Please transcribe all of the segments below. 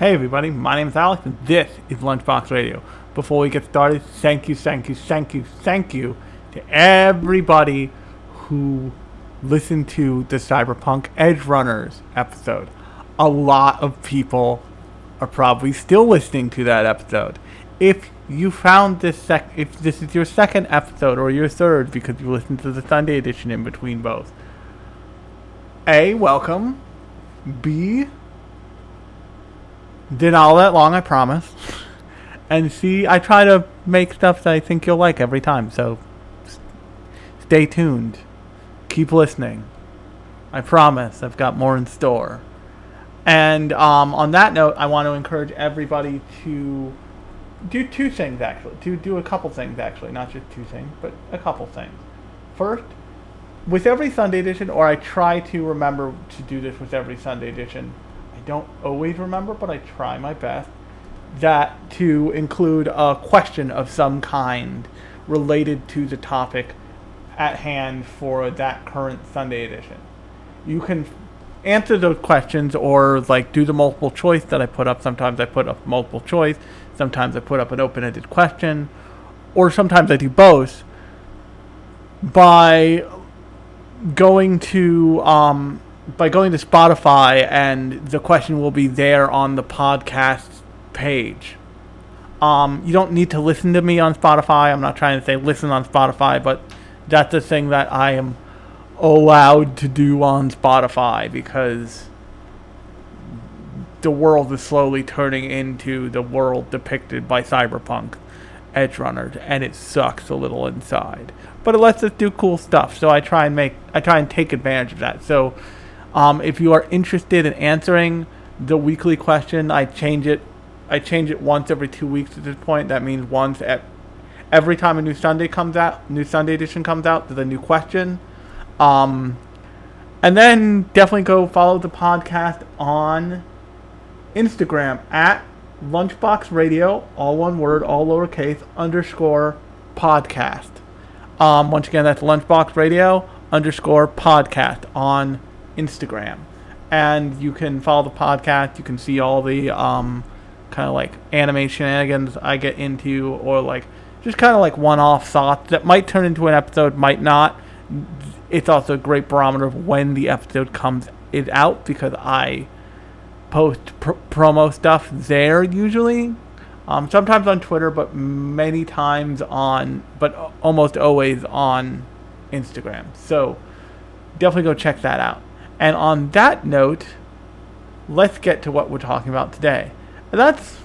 Hey everybody, my name is Alex and this is Lunchbox Radio. Before we get started, thank you, thank you, thank you, thank you to everybody who listened to the Cyberpunk Edgerunners episode. A lot of people are probably still listening to that episode. If you found this sec if this is your second episode or your third because you listened to the Sunday edition in between both. A, welcome. B, did all that long, I promise. And see, I try to make stuff that I think you'll like every time. So stay tuned. Keep listening. I promise I've got more in store. And um, on that note, I want to encourage everybody to do two things actually. To do a couple things actually, not just two things, but a couple things. First, with every Sunday edition, or I try to remember to do this with every Sunday edition, don't always remember, but I try my best. That to include a question of some kind related to the topic at hand for that current Sunday edition. You can answer those questions or like do the multiple choice that I put up. Sometimes I put up multiple choice, sometimes I put up an open ended question, or sometimes I do both by going to um, by going to Spotify, and the question will be there on the podcast page. Um, you don't need to listen to me on Spotify. I'm not trying to say listen on Spotify, but that's the thing that I am allowed to do on Spotify because the world is slowly turning into the world depicted by Cyberpunk Edgerunners, and it sucks a little inside. But it lets us do cool stuff, so I try and make I try and take advantage of that. So um, if you are interested in answering the weekly question, I change it. I change it once every two weeks at this point. That means once at every time a new Sunday comes out, new Sunday edition comes out, there's a new question. Um, and then definitely go follow the podcast on Instagram at Lunchbox Radio, all one word, all lowercase, underscore podcast. Um, once again, that's Lunchbox Radio underscore podcast on Instagram. And you can follow the podcast. You can see all the um, kind of like anime shenanigans I get into, or like just kind of like one off thoughts that might turn into an episode, might not. It's also a great barometer of when the episode comes is out because I post pr- promo stuff there usually. Um, sometimes on Twitter, but many times on, but almost always on Instagram. So definitely go check that out. And on that note, let's get to what we're talking about today. That's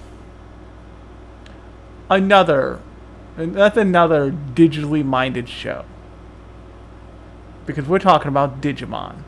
another that's another digitally minded show. Because we're talking about Digimon.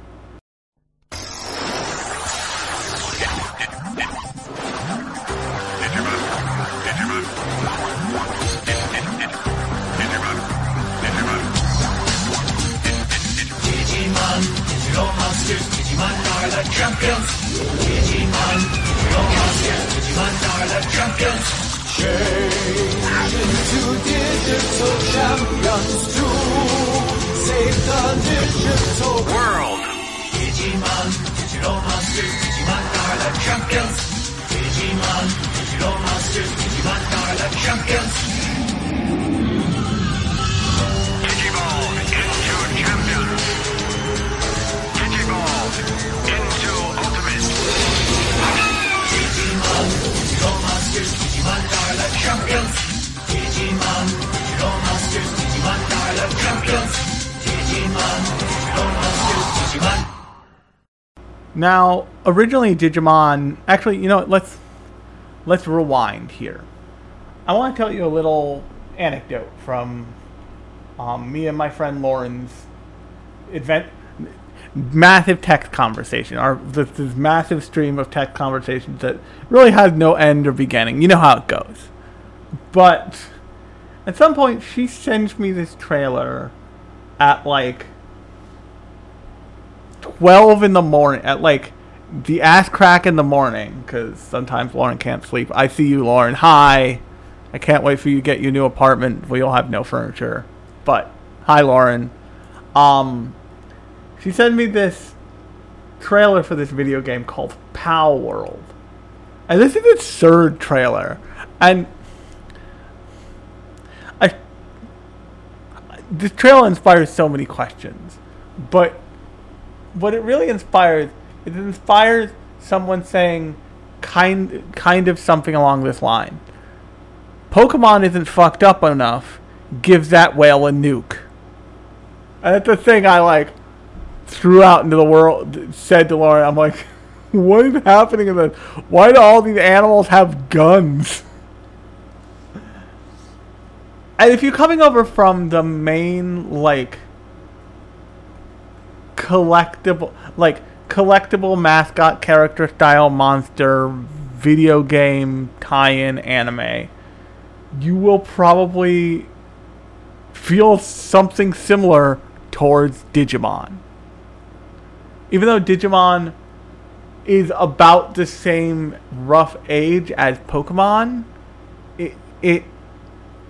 Now, originally Digimon, actually, you know, let's let's rewind here. I want to tell you a little anecdote from um, me and my friend Lauren's event, massive text conversation. Our this, this massive stream of text conversations that really has no end or beginning. You know how it goes. But at some point, she sends me this trailer at like 12 in the morning at like the ass crack in the morning because sometimes Lauren can't sleep. I see you, Lauren. Hi. I can't wait for you to get your new apartment. We'll have no furniture. But hi, Lauren. Um, she sent me this trailer for this video game called Palworld. And this is its third trailer. And I this trailer inspires so many questions. But what it really inspires is it inspires someone saying kind kind of something along this line. Pokemon isn't fucked up enough. Give that whale a nuke. And that's the thing I like threw out into the world. Said to Lauren, I'm like, what is happening in this? Why do all these animals have guns? And if you're coming over from the main like collectible like collectible mascot character style monster video game tie-in anime you will probably feel something similar towards Digimon. Even though Digimon is about the same rough age as Pokemon, it it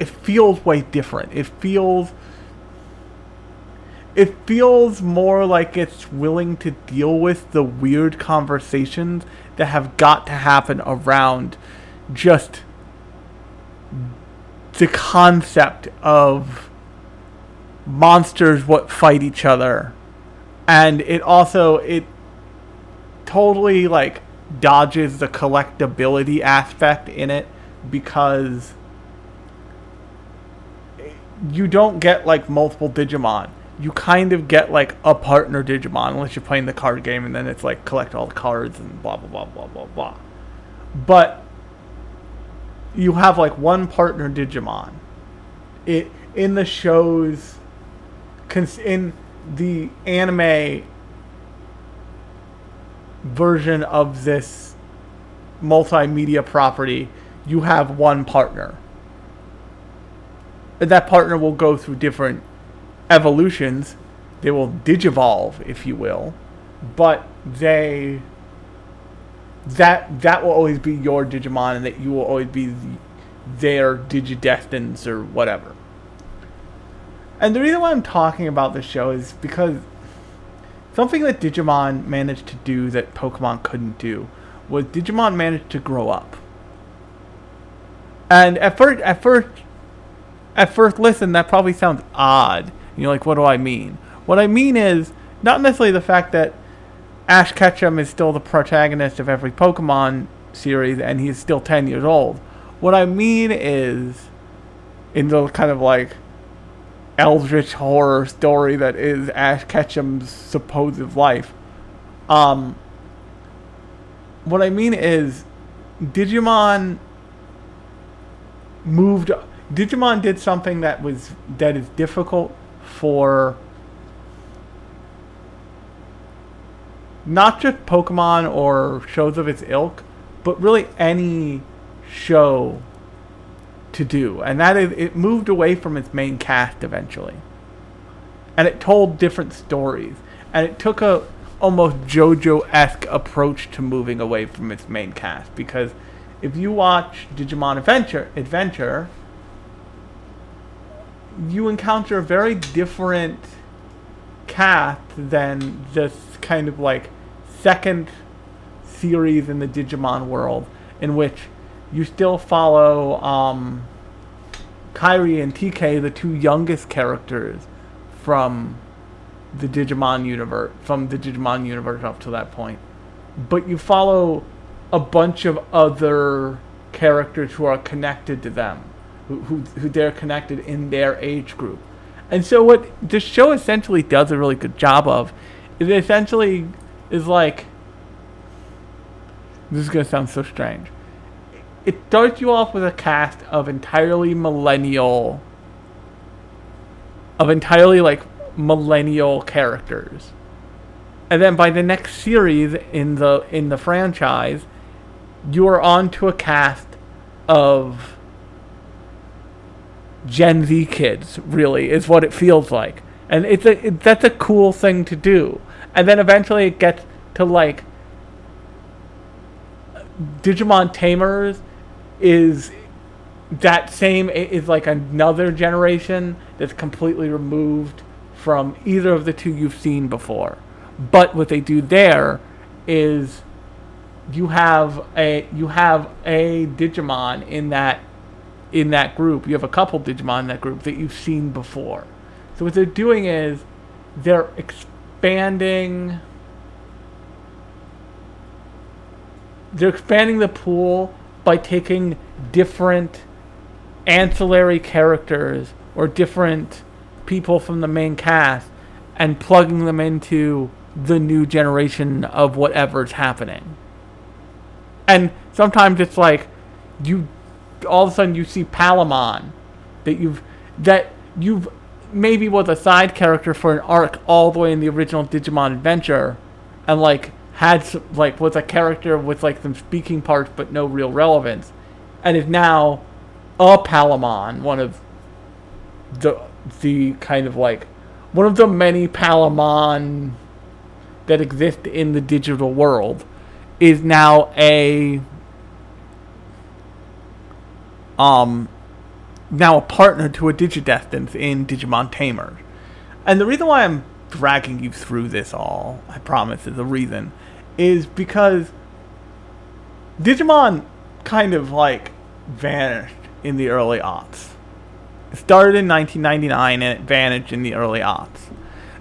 it feels way different. It feels it feels more like it's willing to deal with the weird conversations that have got to happen around just the concept of monsters what fight each other. And it also it totally like dodges the collectability aspect in it because you don't get like multiple digimon you kind of get like a partner digimon unless you're playing the card game and then it's like collect all the cards and blah blah blah blah blah blah but you have like one partner Digimon. It in the shows, in the anime version of this multimedia property, you have one partner. And that partner will go through different evolutions. They will digivolve, if you will, but they that that will always be your Digimon, and that you will always be their Digidestins or whatever. And the reason why I'm talking about this show is because something that Digimon managed to do that Pokemon couldn't do was Digimon managed to grow up. And at first, at first, at first listen, that probably sounds odd. And you're like, what do I mean? What I mean is not necessarily the fact that Ash Ketchum is still the protagonist of every Pokemon series and he's still 10 years old. What I mean is, in the kind of like eldritch horror story that is Ash Ketchum's supposed life, um, what I mean is, Digimon moved. Digimon did something that was that is difficult for not just Pokemon or shows of its ilk, but really any show to do. And that is, it moved away from its main cast eventually. And it told different stories. And it took a almost JoJo esque approach to moving away from its main cast. Because if you watch Digimon Adventure, Adventure, you encounter a very different cast than this kind of like second series in the Digimon world, in which you still follow um, Kari and TK, the two youngest characters from the Digimon universe, from the Digimon universe up to that point. But you follow a bunch of other characters who are connected to them, who, who, who they're connected in their age group. And so what this show essentially does a really good job of is essentially is like this is gonna sound so strange. It starts you off with a cast of entirely millennial of entirely like millennial characters. And then by the next series in the in the franchise, you are on to a cast of Gen Z kids, really, is what it feels like. And it's a it, that's a cool thing to do. And then eventually it gets to like Digimon Tamers is that same is like another generation that's completely removed from either of the two you've seen before. But what they do there is you have a you have a Digimon in that in that group. You have a couple Digimon in that group that you've seen before. So what they're doing is they're expanding they're expanding the pool by taking different ancillary characters or different people from the main cast and plugging them into the new generation of whatever's happening. And sometimes it's like you all of a sudden you see Palmon that you've that you've maybe was a side character for an arc all the way in the original Digimon Adventure and like had some, like was a character with like some speaking parts but no real relevance and is now a Palmon, one of the the kind of like one of the many Palmon that exist in the digital world is now a um now a partner to a Digidestined in Digimon Tamer. And the reason why I'm dragging you through this all, I promise is a reason, is because Digimon kind of like vanished in the early aughts. It started in 1999 and it vanished in the early aughts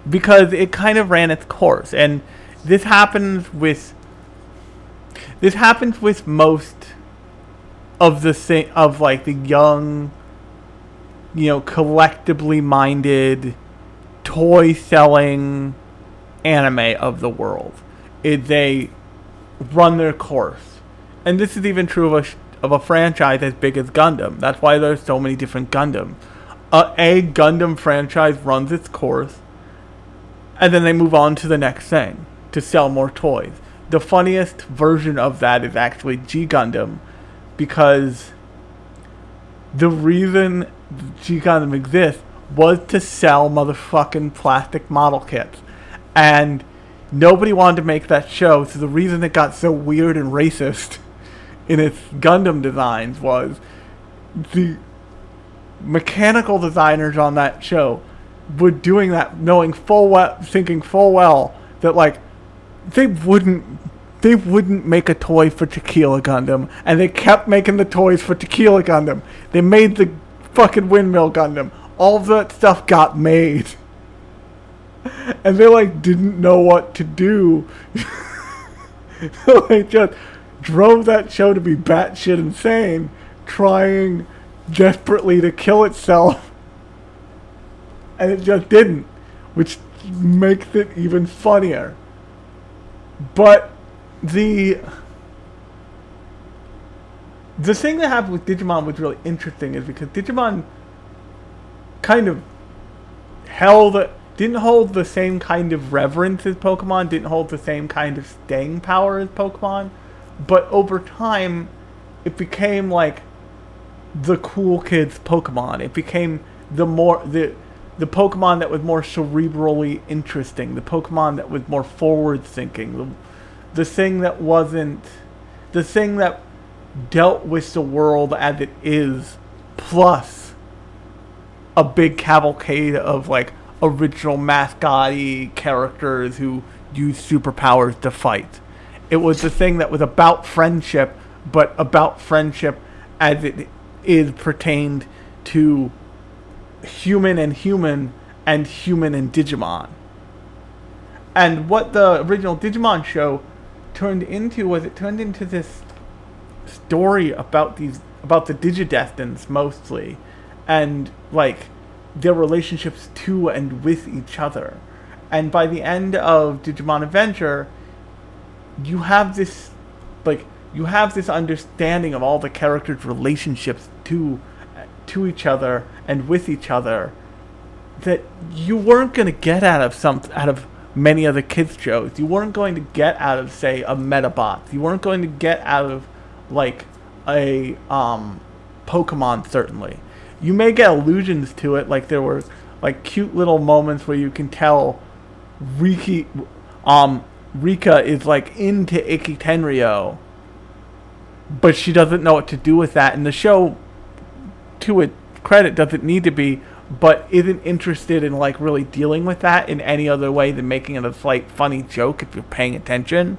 because it kind of ran its course. And this happens with this happens with most of the thing of like the young you know collectively minded toy selling anime of the world. Is they run their course. And this is even true of a of a franchise as big as Gundam. That's why there's so many different Gundam uh, a Gundam franchise runs its course and then they move on to the next thing to sell more toys. The funniest version of that is actually G Gundam because the reason G Gundam exists was to sell motherfucking plastic model kits. And nobody wanted to make that show, so the reason it got so weird and racist in its Gundam designs was the mechanical designers on that show were doing that knowing full well thinking full well that like they wouldn't they wouldn't make a toy for Tequila Gundam, and they kept making the toys for Tequila Gundam. They made the fucking Windmill Gundam. All that stuff got made. And they like didn't know what to do. so they just drove that show to be batshit insane, trying desperately to kill itself. And it just didn't, which makes it even funnier. But the the thing that happened with Digimon was really interesting is because Digimon kind of held didn't hold the same kind of reverence as Pokemon, didn't hold the same kind of staying power as Pokemon, but over time it became like the cool kids Pokemon. It became the more the the Pokemon that was more cerebrally interesting, the Pokemon that was more forward thinking, the the thing that wasn't the thing that dealt with the world as it is plus a big cavalcade of like original mascotty characters who use superpowers to fight. It was the thing that was about friendship, but about friendship as it is pertained to human and human and human and Digimon. And what the original Digimon show turned into was it turned into this story about these about the Digidestins mostly, and like their relationships to and with each other. And by the end of Digimon Adventure, you have this like you have this understanding of all the characters' relationships to to each other and with each other that you weren't going to get out of some out of many other kids shows. You weren't going to get out of say a Medabot. You weren't going to get out of like a um Pokemon certainly. You may get allusions to it like there were like cute little moments where you can tell Riki um Rika is like into Ikki Tenryou but she doesn't know what to do with that and the show to its credit doesn't need to be but isn't interested in like really dealing with that in any other way than making it a slight funny joke if you're paying attention.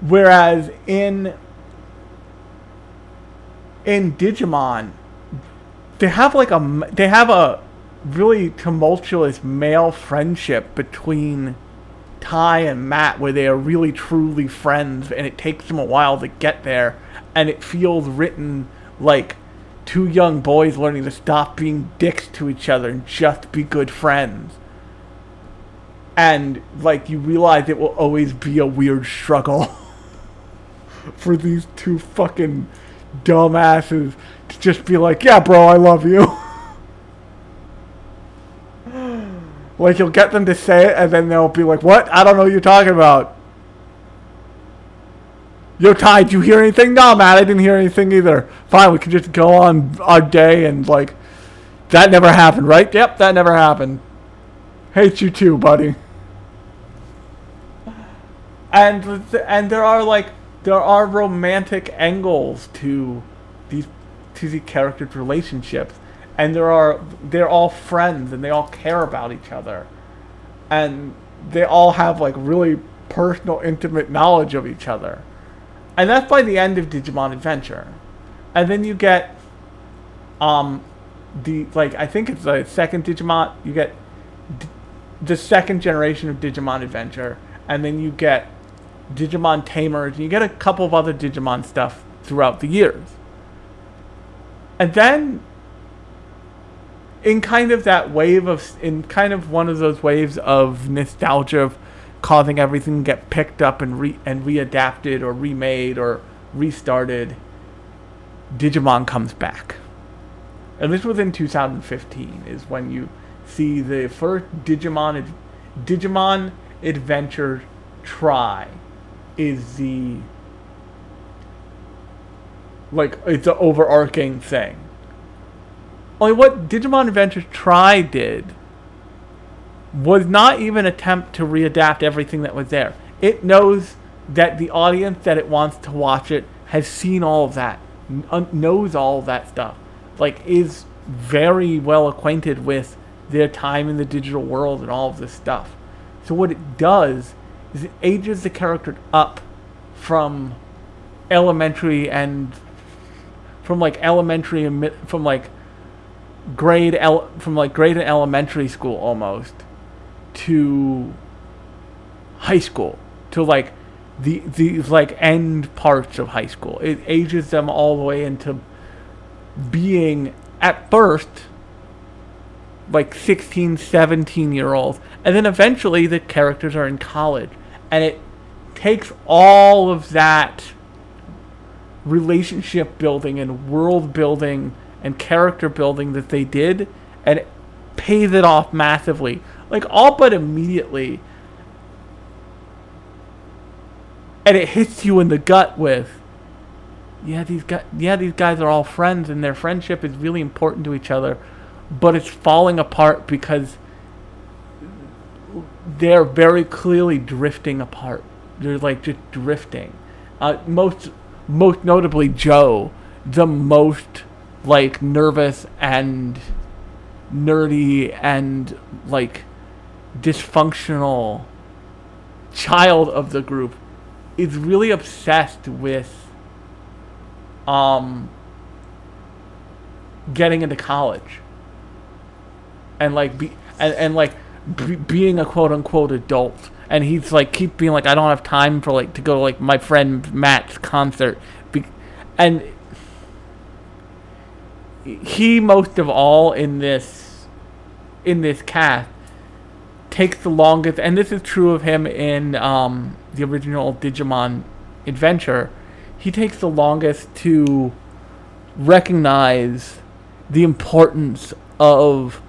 Whereas in in Digimon, they have like a they have a really tumultuous male friendship between Tai and Matt, where they are really truly friends, and it takes them a while to get there, and it feels written like two young boys learning to stop being dicks to each other and just be good friends. And like you realize it will always be a weird struggle for these two fucking dumbasses to just be like, yeah, bro, I love you. like you'll get them to say it, and then they'll be like, what? I don't know what you're talking about. Yo, Tai, did you hear anything? No, man, I didn't hear anything either. Fine, we can just go on our day and like, that never happened, right? Yep, that never happened. Hate you too, buddy. And and there are like there are romantic angles to these to the characters' relationships, and there are they're all friends and they all care about each other, and they all have like really personal, intimate knowledge of each other, and that's by the end of Digimon Adventure, and then you get, um, the like I think it's the second Digimon you get d- the second generation of Digimon Adventure, and then you get Digimon Tamers, and you get a couple of other Digimon stuff throughout the years. And then, in kind of that wave of, in kind of one of those waves of nostalgia of causing everything to get picked up and re and readapted or remade or restarted, Digimon comes back. And this was in 2015, is when you see the first Digimon Digimon Adventure Tri is the like it's an overarching thing. Only what Digimon Adventure Tri did was not even attempt to readapt everything that was there. It knows that the audience that it wants to watch it has seen all of that, knows all of that stuff, like is very well acquainted with their time in the digital world and all of this stuff. So what it does is it ages the character up from elementary and from like elementary and from like grade el- from like grade and elementary school almost to high school to like the the like end parts of high school. It ages them all the way into being at first like 16, 17 year olds. And then eventually the characters are in college. And it takes all of that relationship building and world building and character building that they did and pays it off massively. Like all but immediately. And it hits you in the gut with yeah, these guys yeah, these guys are all friends and their friendship is really important to each other, but it's falling apart because they're very clearly drifting apart. They're like just drifting. Uh, most most notably Joe, the most like nervous and nerdy and like dysfunctional child of the group is really obsessed with um getting into college. And like be and, and like be, being a quote unquote adult. And he's like keep being like I don't have time for like to go to like my friend Matt's concert. Be, and he most of all in this in this cast takes the longest and this is true of him in um, the original Digimon adventure he takes the longest to recognize the importance of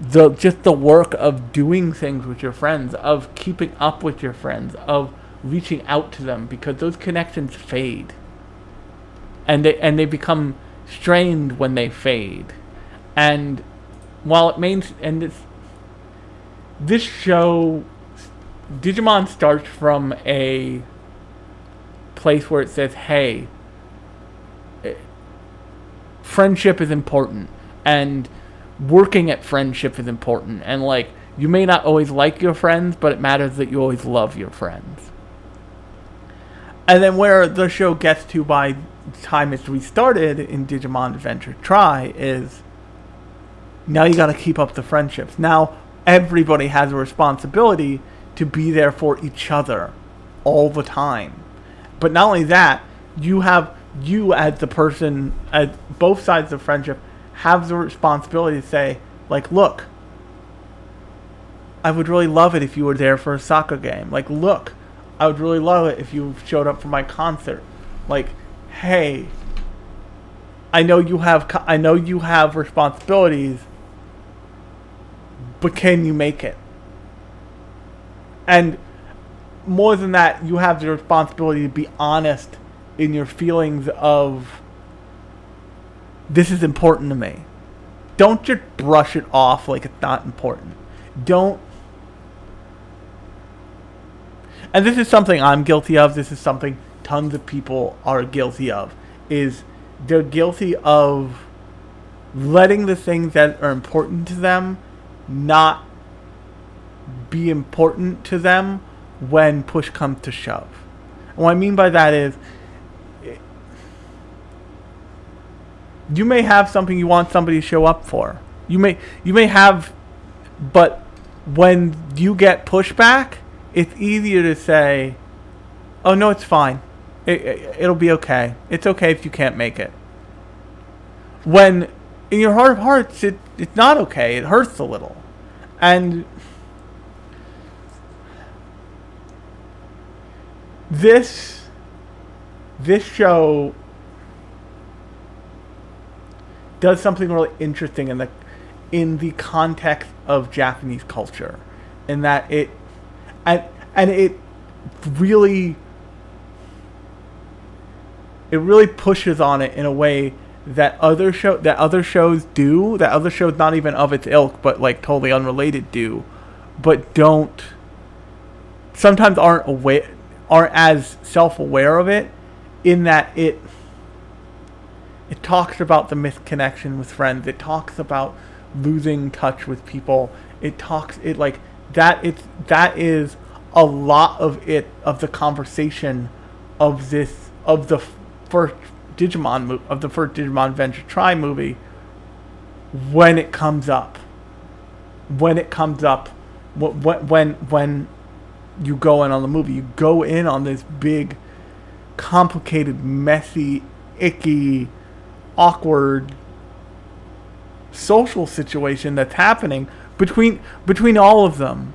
the just the work of doing things with your friends, of keeping up with your friends, of reaching out to them because those connections fade. And they and they become strained when they fade. And while it main and this this show Digimon starts from a place where it says, "Hey, eh, friendship is important and working at friendship is important and like you may not always like your friends but it matters that you always love your friends. And then where the show gets to by the time it's restarted in Digimon Adventure Tri is now you got to keep up the friendships. Now everybody has a responsibility to be there for each other all the time. But not only that, you have you as the person at both sides of friendship have the responsibility to say like look I would really love it if you were there for a soccer game. Like, look, I would really love it if you showed up for my concert. Like, hey, I know you have I know you have responsibilities, but can you make it? And more than that, you have the responsibility to be honest in your feelings of this is important to me. Don't just brush it off like it's not important. Don't and this is something I'm guilty of. This is something tons of people are guilty of. Is they're guilty of letting the things that are important to them not be important to them when push comes to shove. And what I mean by that is you may have something you want somebody to show up for. You may you may have but when you get pushback, it's easier to say, "Oh no, it's fine. It, it, it'll be okay. It's okay if you can't make it." When in your heart of hearts, it it's not okay. It hurts a little, and this this show does something really interesting in the in the context of Japanese culture, in that it and and it really it really pushes on it in a way that other show that other shows do that other shows not even of its ilk but like totally unrelated do but don't sometimes aren't aware aren't as self-aware of it in that it it talks about the misconnection with friends. It talks about losing touch with people. It talks it like that it's that is a lot of it of the conversation of this of the first Digimon mo- of the first Digimon Adventure Tri movie when it comes up when it comes up wh- wh- when when you go in on the movie you go in on this big complicated messy icky awkward social situation that's happening between between all of them.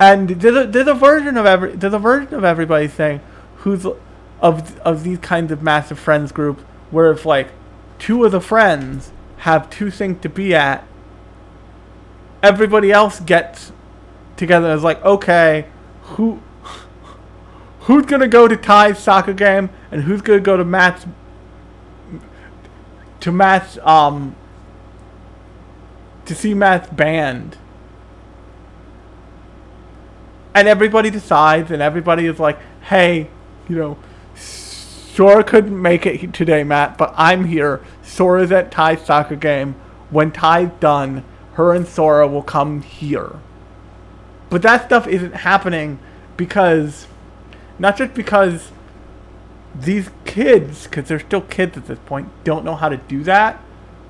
And there's a, there's a version of every there's a version of everybody saying who's of of these kinds of massive friends group where if like two of the friends have two things to be at, everybody else gets together and is like, okay, who who's gonna go to Tai's soccer game and who's gonna go to Matt's to Matt's um to see Matt's band. And everybody decides and everybody is like, hey, you know, Sora couldn't make it today, Matt, but I'm here. Sora's at Tai's soccer game. When Tai's done, her and Sora will come here. But that stuff isn't happening because, not just because these kids, because they're still kids at this point, don't know how to do that,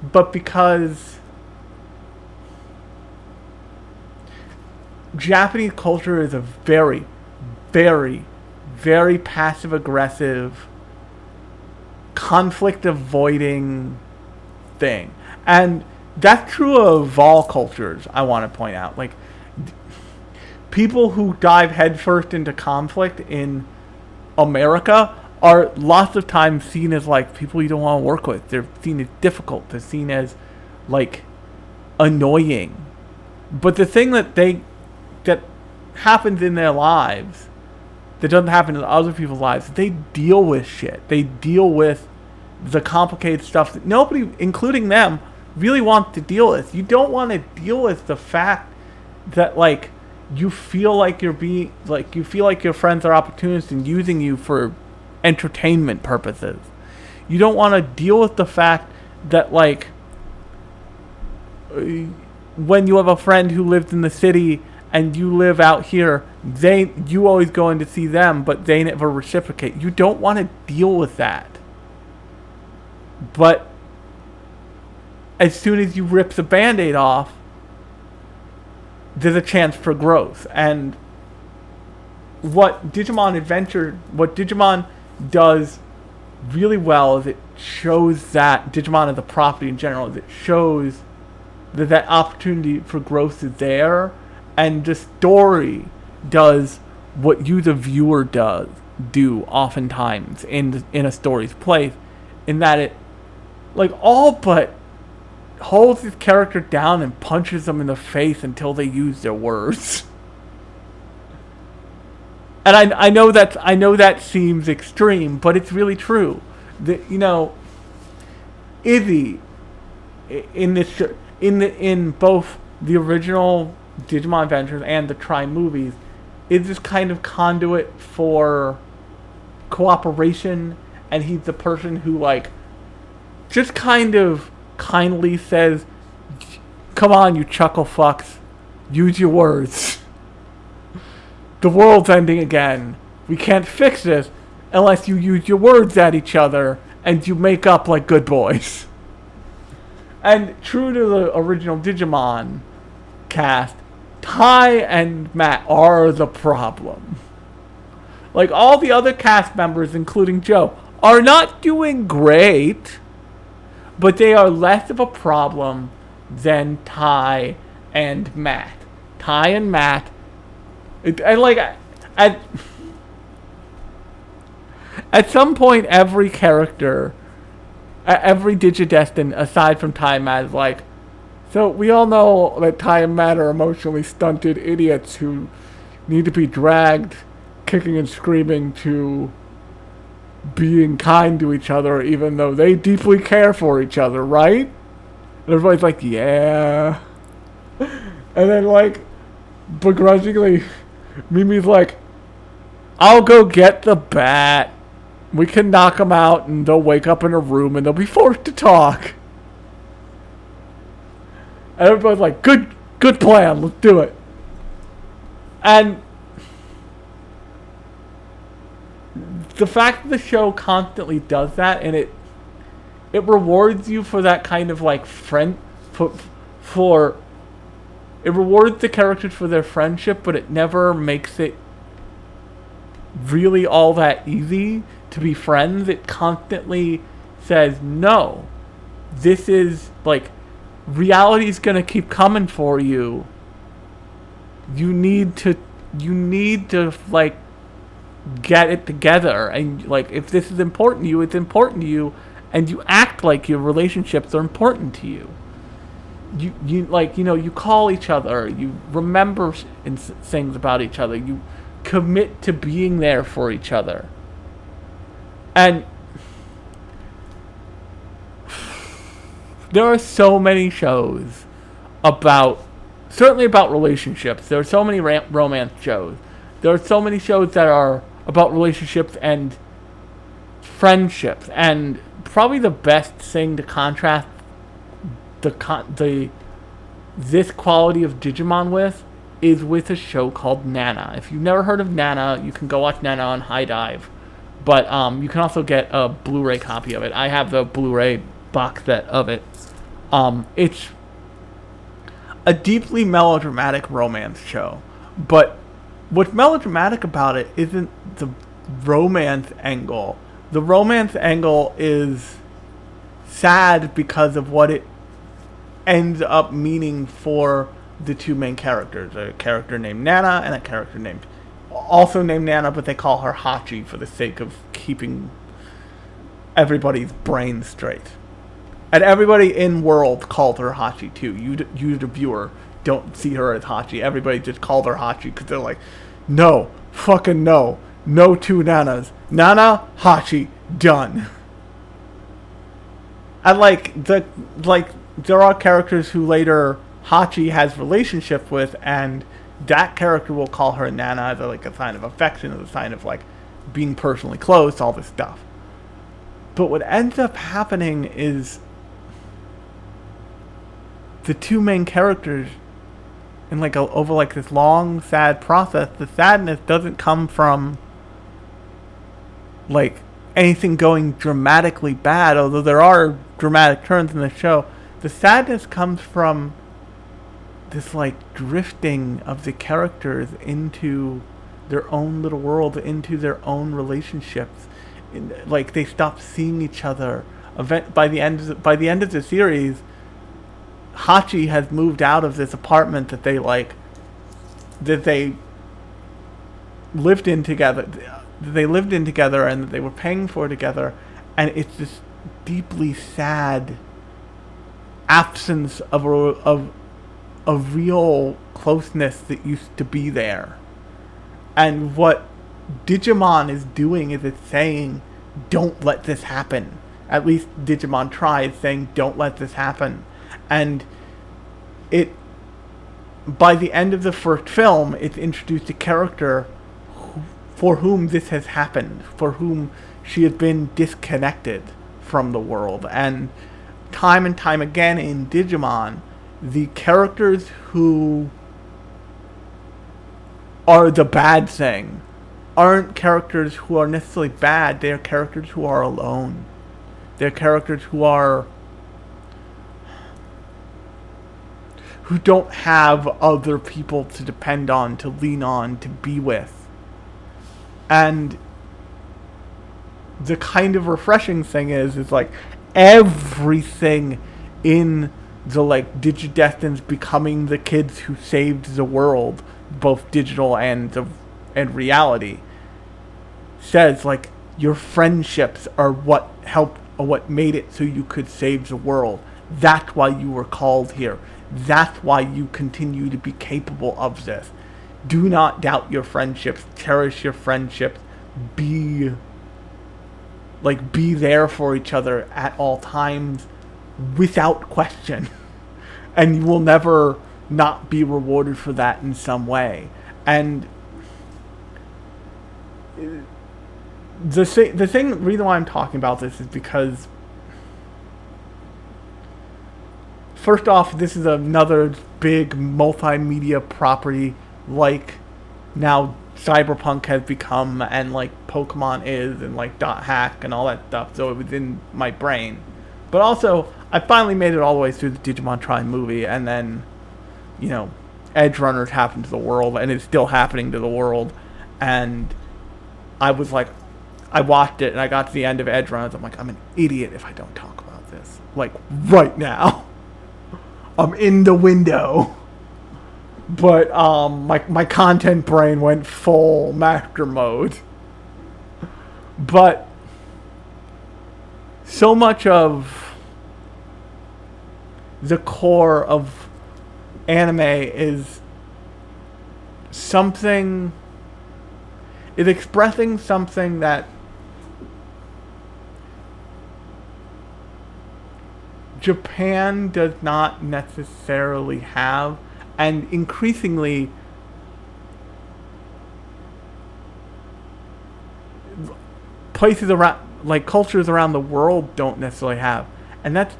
but because Japanese culture is a very, very, very passive aggressive, conflict avoiding thing. And that's true of all cultures, I want to point out. Like, people who dive headfirst into conflict in America are lots of times seen as like people you don't want to work with. They're seen as difficult. They're seen as like annoying. But the thing that they that happens in their lives that doesn't happen in other people's lives, they deal with shit. They deal with the complicated stuff that nobody, including them, really wants to deal with. You don't want to deal with the fact that like you feel like you're being like you feel like your friends are opportunists and using you for entertainment purposes. You don't want to deal with the fact that like when you have a friend who lives in the city and you live out here, they you always go in to see them, but they never reciprocate. You don't want to deal with that. But as soon as you rip the band-aid off, there's a chance for growth. And what Digimon Adventure, what Digimon does really well is it shows that Digimon as a property in general, is it shows that that opportunity for growth is there, and the story does what you, the viewer, does do oftentimes in in a story's place, in that it like all but holds his character down and punches them in the face until they use their words. And I, I know that I know that seems extreme, but it's really true. The, you know, Izzy in this in the in both the original Digimon Adventures and the Tri movies is this kind of conduit for cooperation, and he's the person who like just kind of kindly says, "Come on, you chuckle fucks, use your words." the world's ending again. We can't fix this unless you use your words at each other and you make up like good boys. And true to the original Digimon cast, Tai and Matt are the problem. Like all the other cast members, including Joe, are not doing great, but they are less of a problem than Tai and Matt. Tai and Matt and like at at some point, every character, every Digidestin aside from Tai and Matt is like, so we all know that Tai and Matt are emotionally stunted idiots who need to be dragged, kicking and screaming to being kind to each other, even though they deeply care for each other, right? And everybody's like, yeah. And then like begrudgingly, Mimi's like, I'll go get the bat. We can knock them out and they'll wake up in a room and they'll be forced to talk. And everybody's like, good, good plan, let's do it. And the fact that the show constantly does that and it it rewards you for that kind of like friend for, for it rewards the characters for their friendship, but it never makes it really all that easy to be friends. It constantly says, no, this is like reality's gonna keep coming for you. You need to, you need to like get it together, and like if this is important to you, it's important to you, and you act like your relationships are important to you. You you like you know you call each other. You remember things about each other. You commit to being there for each other. And there are so many shows about certainly about relationships. There are so many romance shows. There are so many shows that are about relationships and friendships and probably the best thing to contrast the con- the this quality of Digimon with is with a show called Nana. If you've never heard of Nana, you can go watch Nana on HIDIVE, but um, you can also get a Blu-ray copy of it. I have the Blu-ray box set of it. Um, it's a deeply melodramatic romance show, but what's melodramatic about it isn't the romance angle. The romance angle is sad because of what it ends up meaning for the two main characters a character named Nana and a character named also named Nana but they call her Hachi for the sake of keeping everybody's brain straight and everybody in world called her Hachi too you you the viewer don't see her as Hachi. Everybody just called her Hachi because they're like no fucking no. No two Nanas. Nana Hachi done. And like the like there are characters who later Hachi has relationship with and that character will call her Nana as a, like a sign of affection, as a sign of like being personally close, all this stuff. But what ends up happening is the two main characters in like a, over like this long sad process the sadness doesn't come from like anything going dramatically bad although there are dramatic turns in the show. The sadness comes from this like drifting of the characters into their own little world into their own relationships. Like they stop seeing each other. Event by the end of the, by the end of the series Hachi has moved out of this apartment that they like that they lived in together that they lived in together and that they were paying for together. And it's this deeply sad absence of a, of a real closeness that used to be there. And what Digimon is doing is it's saying don't let this happen. At least Digimon tries saying don't let this happen and it by the end of the first film it's introduced a character who, for whom this has happened for whom she has been disconnected from the world. And time and time again in digimon the characters who are the bad thing aren't characters who are necessarily bad. They're characters who are alone. They're characters who are who don't have other people to depend on, to lean on, to be with. And the kind of refreshing thing is is like everything in the like Digidestins becoming the kids who saved the world, both digital and the and reality, says like your friendships are what helped or what made it so you could save the world. That's why you were called here. That's why you continue to be capable of this. Do not doubt your friendships. Cherish your friendships. Be like be there for each other at all times without question. And you will never not be rewarded for that in some way. And the thing, the thing, reason why I'm talking about this is because first off, this is another big multimedia property like now Cyberpunk has become and like Pokemon is and like Dot Hack and all that stuff. So it was in my brain. But also, I finally made it all the way through the Digimon Tri movie and then, you know, Edgerunners happened to the world and it's still happening to the world. And I was like, I watched it and I got to the end of Edgerunners. I'm like, I'm an idiot if I don't talk about this. Like, right now. I'm in the window. But um, my my content brain went full master mode. But so much of the core of anime is something is expressing something that Japan does not necessarily have, and increasingly, places around, like cultures around the world, don't necessarily have, and that's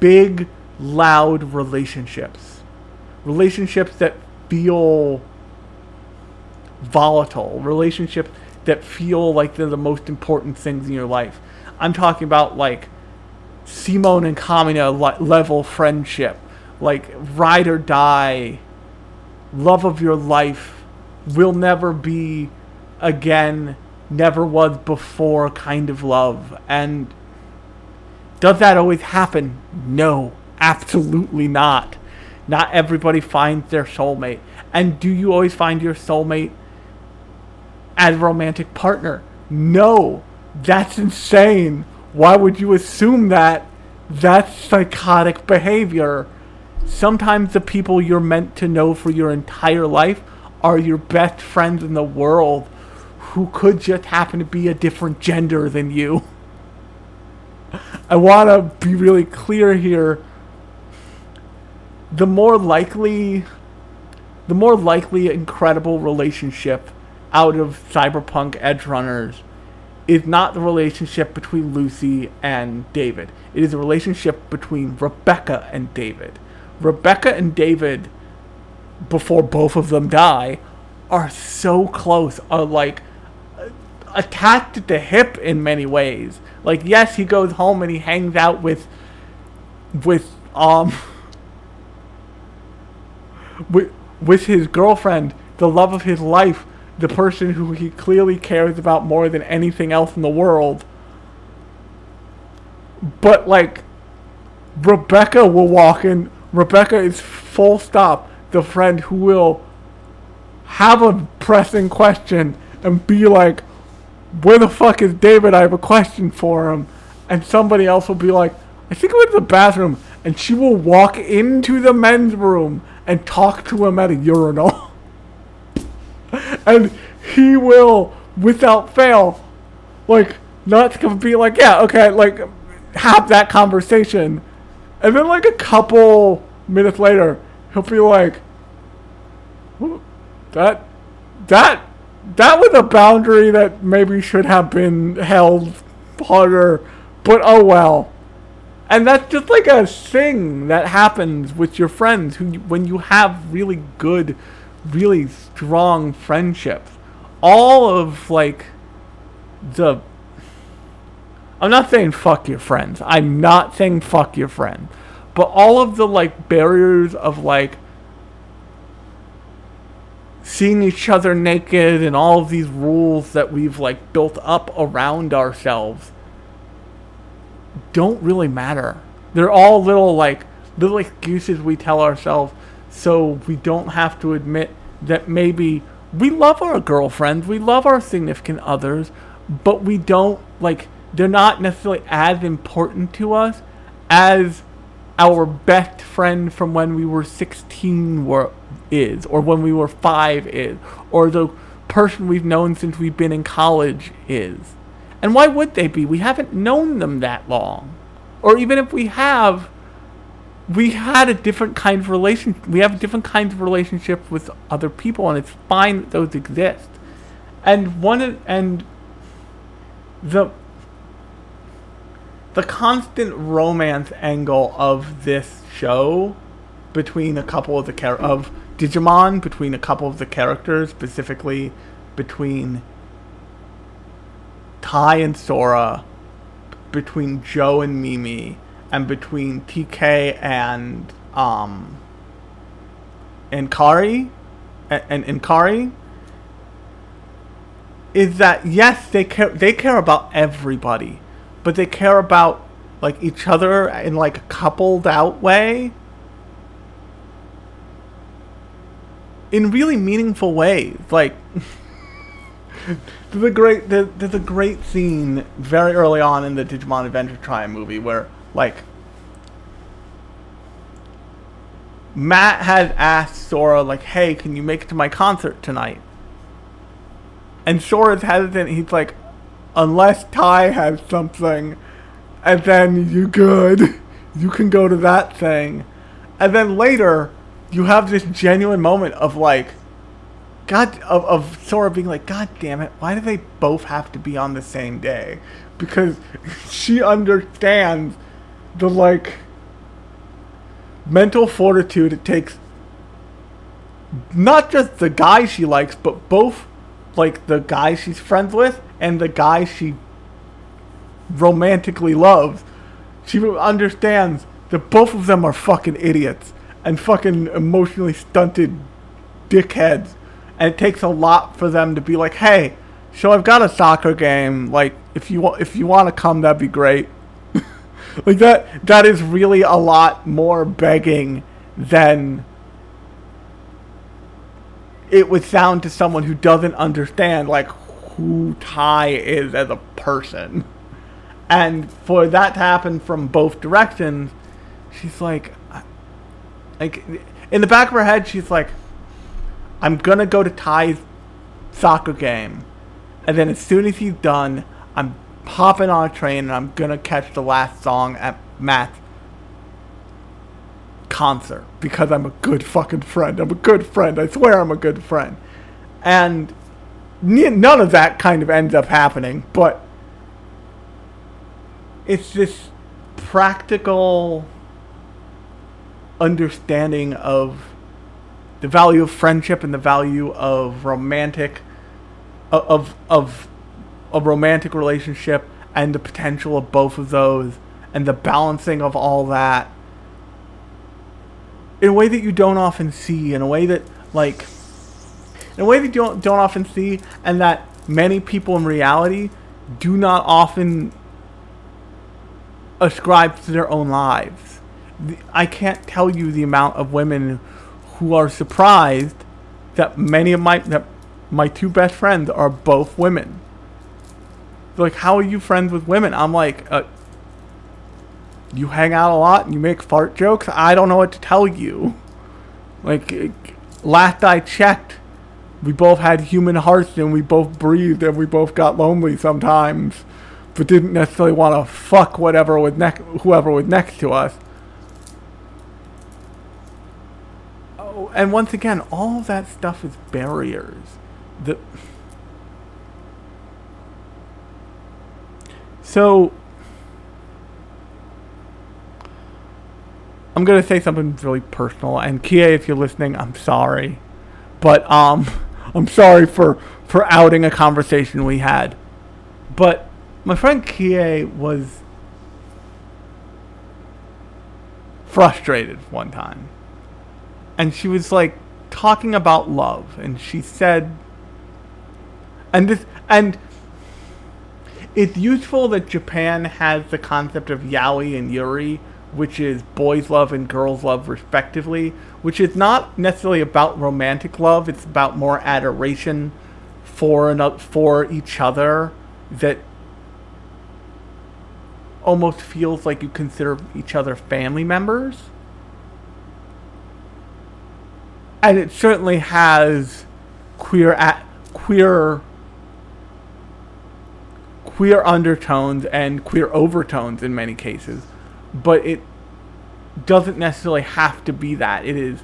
big, loud relationships, relationships that feel volatile, relationships that feel like they're the most important things in your life. I'm talking about like Simon and Kamina le- level friendship, like ride or die, love of your life, will never be again, never was before kind of love. And does that always happen? No, absolutely not. Not everybody finds their soulmate. And do you always find your soulmate as a romantic partner? No, that's insane. Why would you assume that? That's psychotic behavior. Sometimes the people you're meant to know for your entire life are your best friends in the world who could just happen to be a different gender than you. I want to be really clear here. The more likely the more likely incredible relationship out of Cyberpunk Edgerunners is not the relationship between Lucy and David. It is a relationship between Rebecca and David. Rebecca and David before both of them die are so close, are like attached at the hip in many ways. Like yes, he goes home and he hangs out with with um with with his girlfriend, the love of his life, the person who he clearly cares about more than anything else in the world. But like Rebecca will walk in. Rebecca is full stop the friend who will have a pressing question and be like, "Where the fuck is David? I have a question for him." And somebody else will be like, "I think I went to the bathroom," and she will walk into the men's room and talk to him at a urinal. and he will, without fail, like not gonna be like, yeah, okay, like have that conversation, and then like a couple minutes later, he'll be like, "Wh- that, that, that was a boundary that maybe should have been held harder, but oh well. And that's just like a thing that happens with your friends who, when you have really good, really strong friendships. All of like the I'm not saying fuck your friends. I'm not saying fuck your friend. But all of the like barriers of like seeing each other naked and all of these rules that we've like built up around ourselves don't really matter. They're all little like little excuses we tell ourselves so we don't have to admit that maybe we love our girlfriends, we love our significant others, but we don't like they're not necessarily as important to us as our best friend from when we were 16 were is or when we were 5 is or the person we've known since we've been in college is. And why would they be? We haven't known them that long. Or even if we have, we had a different kind of relation. We have different kinds of relationships with other people, and it's fine that those exist. And one and the the constant romance angle of this show between a couple of the char- of Digimon between a couple of the characters, specifically between Tai and Sora, between Joe and Mimi, and between TK and um and Kari and, and, Kari is that yes they care they care about everybody but they care about like each other in like a coupled out way in really meaningful ways. Like there's a great there's a great scene very early on in the Digimon Adventure Time movie where like Matt had asked Sora like, "Hey, can you make it to my concert tonight?" And Sora's hesitant. He's like, "Unless Tai has something, and then you good, you can go to that thing." And then later, you have this genuine moment of like, God, of, of Sora being like, God damn it, why do they both have to be on the same day? Because she understands the like mental fortitude it takes not just the guy she likes, but both like the guy she's friends with and the guy she romantically loves. She understands that both of them are fucking idiots and fucking emotionally stunted dickheads. And it takes a lot for them to be like, "Hey, so I've got a soccer game. Like, if you want, if you want to come, that'd be great." Like that. That is really a lot more begging than it would sound to someone who doesn't understand like who Tai is as a person. And for that to happen from both directions, she's like, like in the back of her head, she's like, I'm gonna go to Tai's soccer game, and then as soon as he's done, I'm hopping on a train and I'm gonna catch the last song at Matt's concert because I'm a good fucking friend. I'm a good friend. I swear I'm a good friend. And none of that kind of ends up happening, but it's this practical understanding of the value of friendship and the value of romantic of of a romantic relationship and the potential of both of those and the balancing of all that in a way that you don't often see in a way that like in a way that you don't, don't often see and that many people in reality do not often ascribe to their own lives. I can't tell you the amount of women who are surprised that many of my that my two best friends are both women like how are you friends with women? I'm like uh, you hang out a lot and you make fart jokes? I don't know what to tell you. Like last i checked we both had human hearts and we both breathed and we both got lonely sometimes but didn't necessarily want to fuck whatever was next whoever was next to us. Oh and once again all that stuff is barriers. The so I'm gonna say something really personal, and Kia, if you're listening, I'm sorry, but um, I'm sorry for for outing a conversation we had. But my friend Kia was frustrated one time, and she was like talking about love, and she said, and this and it's useful that Japan has the concept of yaoi and yuri, which is boys love and girls love respectively, which is not necessarily about romantic love, it's about more adoration for another, for each other that almost feels like you consider each other family members. And it certainly has queer at queer queer undertones and queer overtones in many cases, but it doesn't necessarily have to be that. It is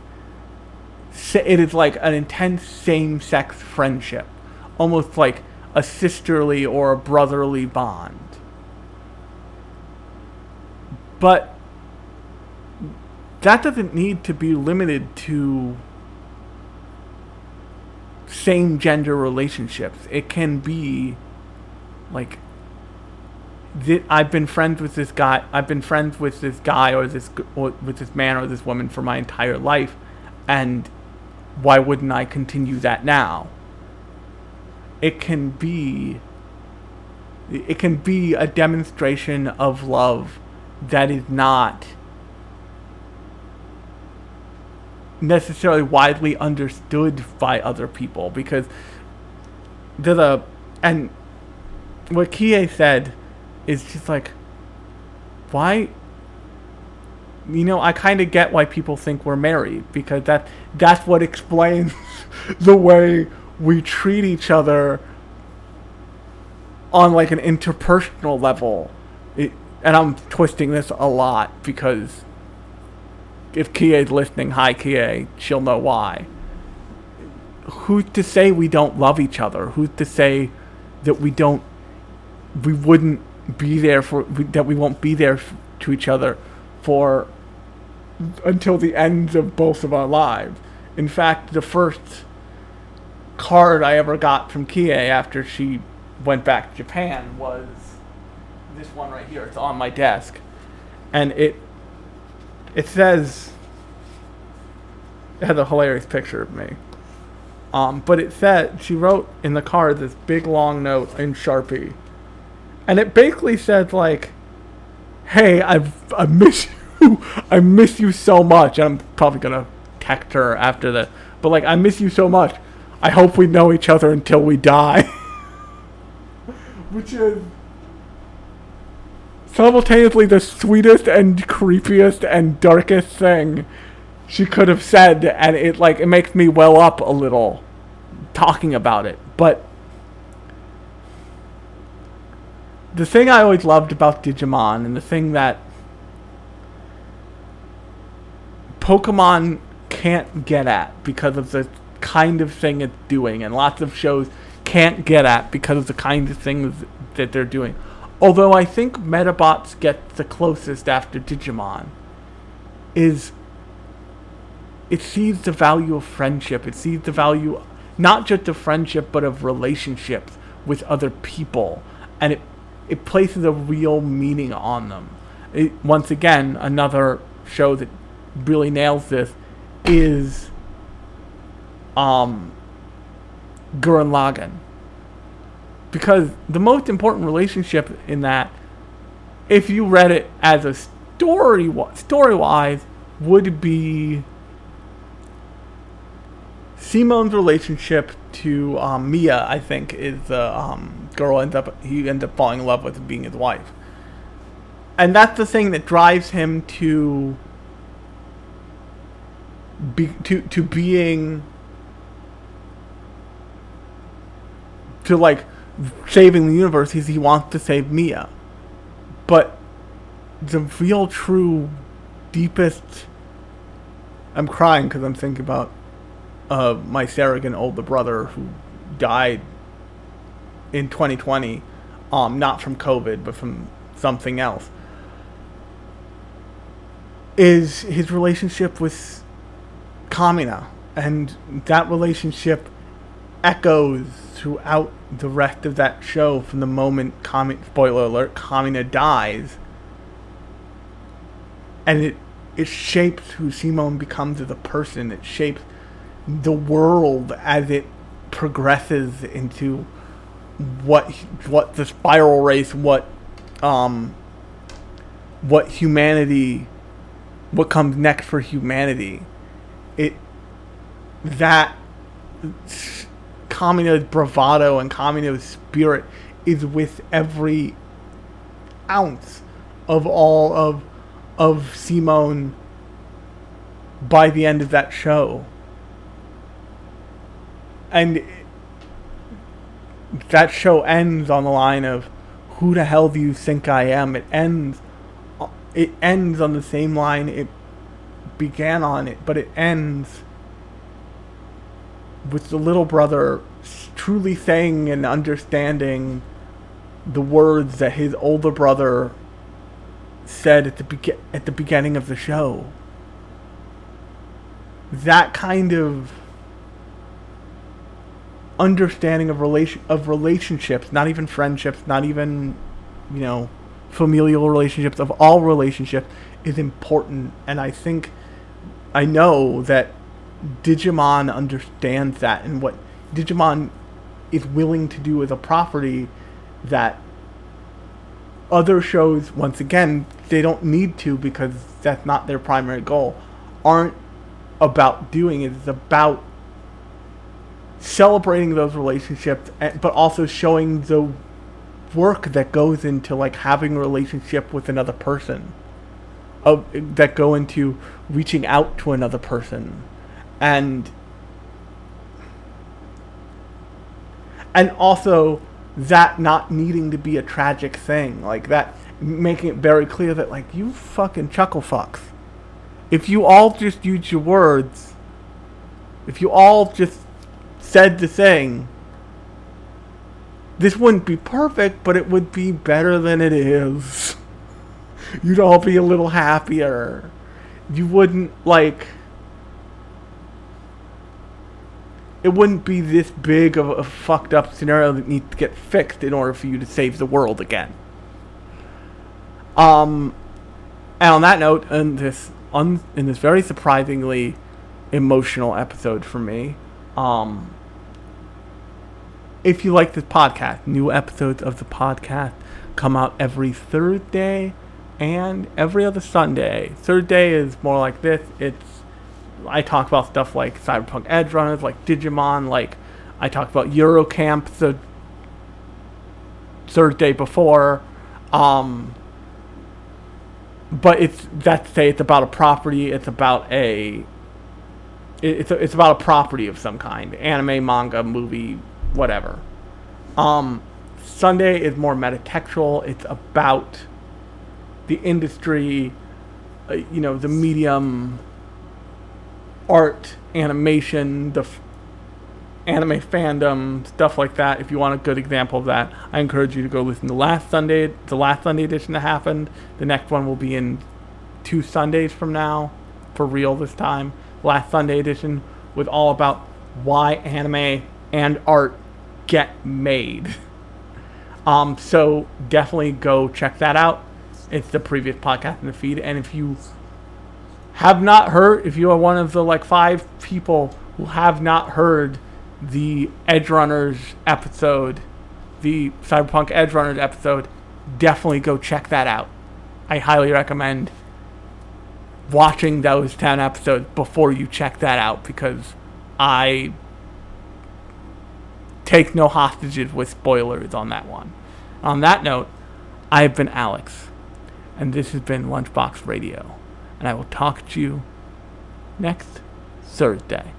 it is like an intense same-sex friendship, almost like a sisterly or a brotherly bond. But that doesn't need to be limited to same gender relationships. It can be like thi- I've been friends with this guy. I've been friends with this guy or this or with this man or this woman for my entire life, and why wouldn't I continue that now? It can be. It can be a demonstration of love that is not necessarily widely understood by other people because there's a and what Kie said is just like, why? You know, I kind of get why people think we're married because that that's what explains the way we treat each other on like an interpersonal level. It, and I'm twisting this a lot because if Kie's listening, hi Kie, she'll know why. Who's to say we don't love each other? Who's to say that we don't we wouldn't be there for that we won't be there to each other for until the ends of both of our lives. In fact, the first card I ever got from Kie after she went back to Japan was this one right here. It's on my desk, and it it says it has a hilarious picture of me. Um, but it said she wrote in the card this big long note in Sharpie and it basically says like, "Hey, I've I miss you. I miss you so much." I'm probably gonna text her after this, but like, I miss you so much. I hope we know each other until we die. Which is simultaneously the sweetest and creepiest and darkest thing she could have said, and it like it makes me well up a little talking about it, but the thing I always loved about Digimon and the thing that Pokemon can't get at because of the kind of thing it's doing, and lots of shows can't get at because of the kind of things that they're doing. Although I think Medabots get the closest after Digimon, is it sees the value of friendship. It sees the value not just of friendship but of relationships with other people, and it it places a real meaning on them. It, once again, another show that really nails this is um Gurren Lagann. Because the most important relationship in that, if you read it as a story story wise, would be Simon's relationship to um, Nia. I think is the um, girl ends up he ends up falling in love with being his wife, and that's the thing that drives him to be to to being to like saving the universe is he wants to save Nia. But the real true deepest I'm crying because I'm thinking about uh, my surrogate older brother who died in 2020, um, not from COVID, but from something else. Is his relationship with Kamina, and that relationship echoes throughout the rest of that show from the moment Kami, spoiler alert, Kamina dies. And it it shapes who Simon becomes as a person. It shapes the world as it progresses into what what the spiral race, what um what humanity what comes next for humanity. It that Kamina's bravado and Kamina's spirit is with every ounce of all of of Simon by the end of that show. And that show ends on the line of who the hell do you think I am? It ends it ends on the same line it began on it, but it ends with the little brother truly saying and understanding the words that his older brother said at the be- at the beginning of the show. That kind of understanding of relation of relationships, not even friendships, not even you know familial relationships of all relationships is important and I think I know that Digimon understands that and what Digimon is willing to do as a property that other shows once again they don't need to because that's not their primary goal aren't about doing it. it's about celebrating those relationships eh, but also showing the work that goes into like having a relationship with another person of that go into reaching out to another person. And and also that not needing to be a tragic thing like that making it very clear that like you fucking chuckle fucks if you all just use your words if you all just said the thing. This wouldn't be perfect but it would be better than it is. You'd all be a little happier. You wouldn't like it wouldn't be this big of a fucked up scenario that needs to get fixed in order for you to save the world again. Um, and on that note, in this un, in this very surprisingly emotional episode for me, um, if you like this podcast, new episodes of the podcast come out every Thursday and every other Sunday. Third day is more like this. It's I talk about stuff like Cyberpunk Edgerunners, like Digimon, like I talked about Yuru Camp the third day before. Um, but it's that say it's about a property. It's about a it's a, it's about a property of some kind, anime, manga, movie, whatever. Um, Sunday is more metatextual. It's about the industry, uh, you know, the medium art, animation, the f- anime fandom, stuff like that. If you want a good example of that, I encourage you to go listen to last Sunday, the last Sunday edition that happened. The next one will be in two Sundays from now, for real this time. last Sunday edition was all about why anime and art get made. Um, so definitely go check that out. It's the previous podcast in the feed, and if you have not heard, if you are one of the like five people who have not heard the Edgerunners episode, the Cyberpunk Edgerunners episode, definitely go check that out. I highly recommend watching those 10 episodes before you check that out because I take no hostages with spoilers on that one. On that note, I have been Alex, and this has been Lunchbox Radio, and I will talk to you next Thursday.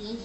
Showing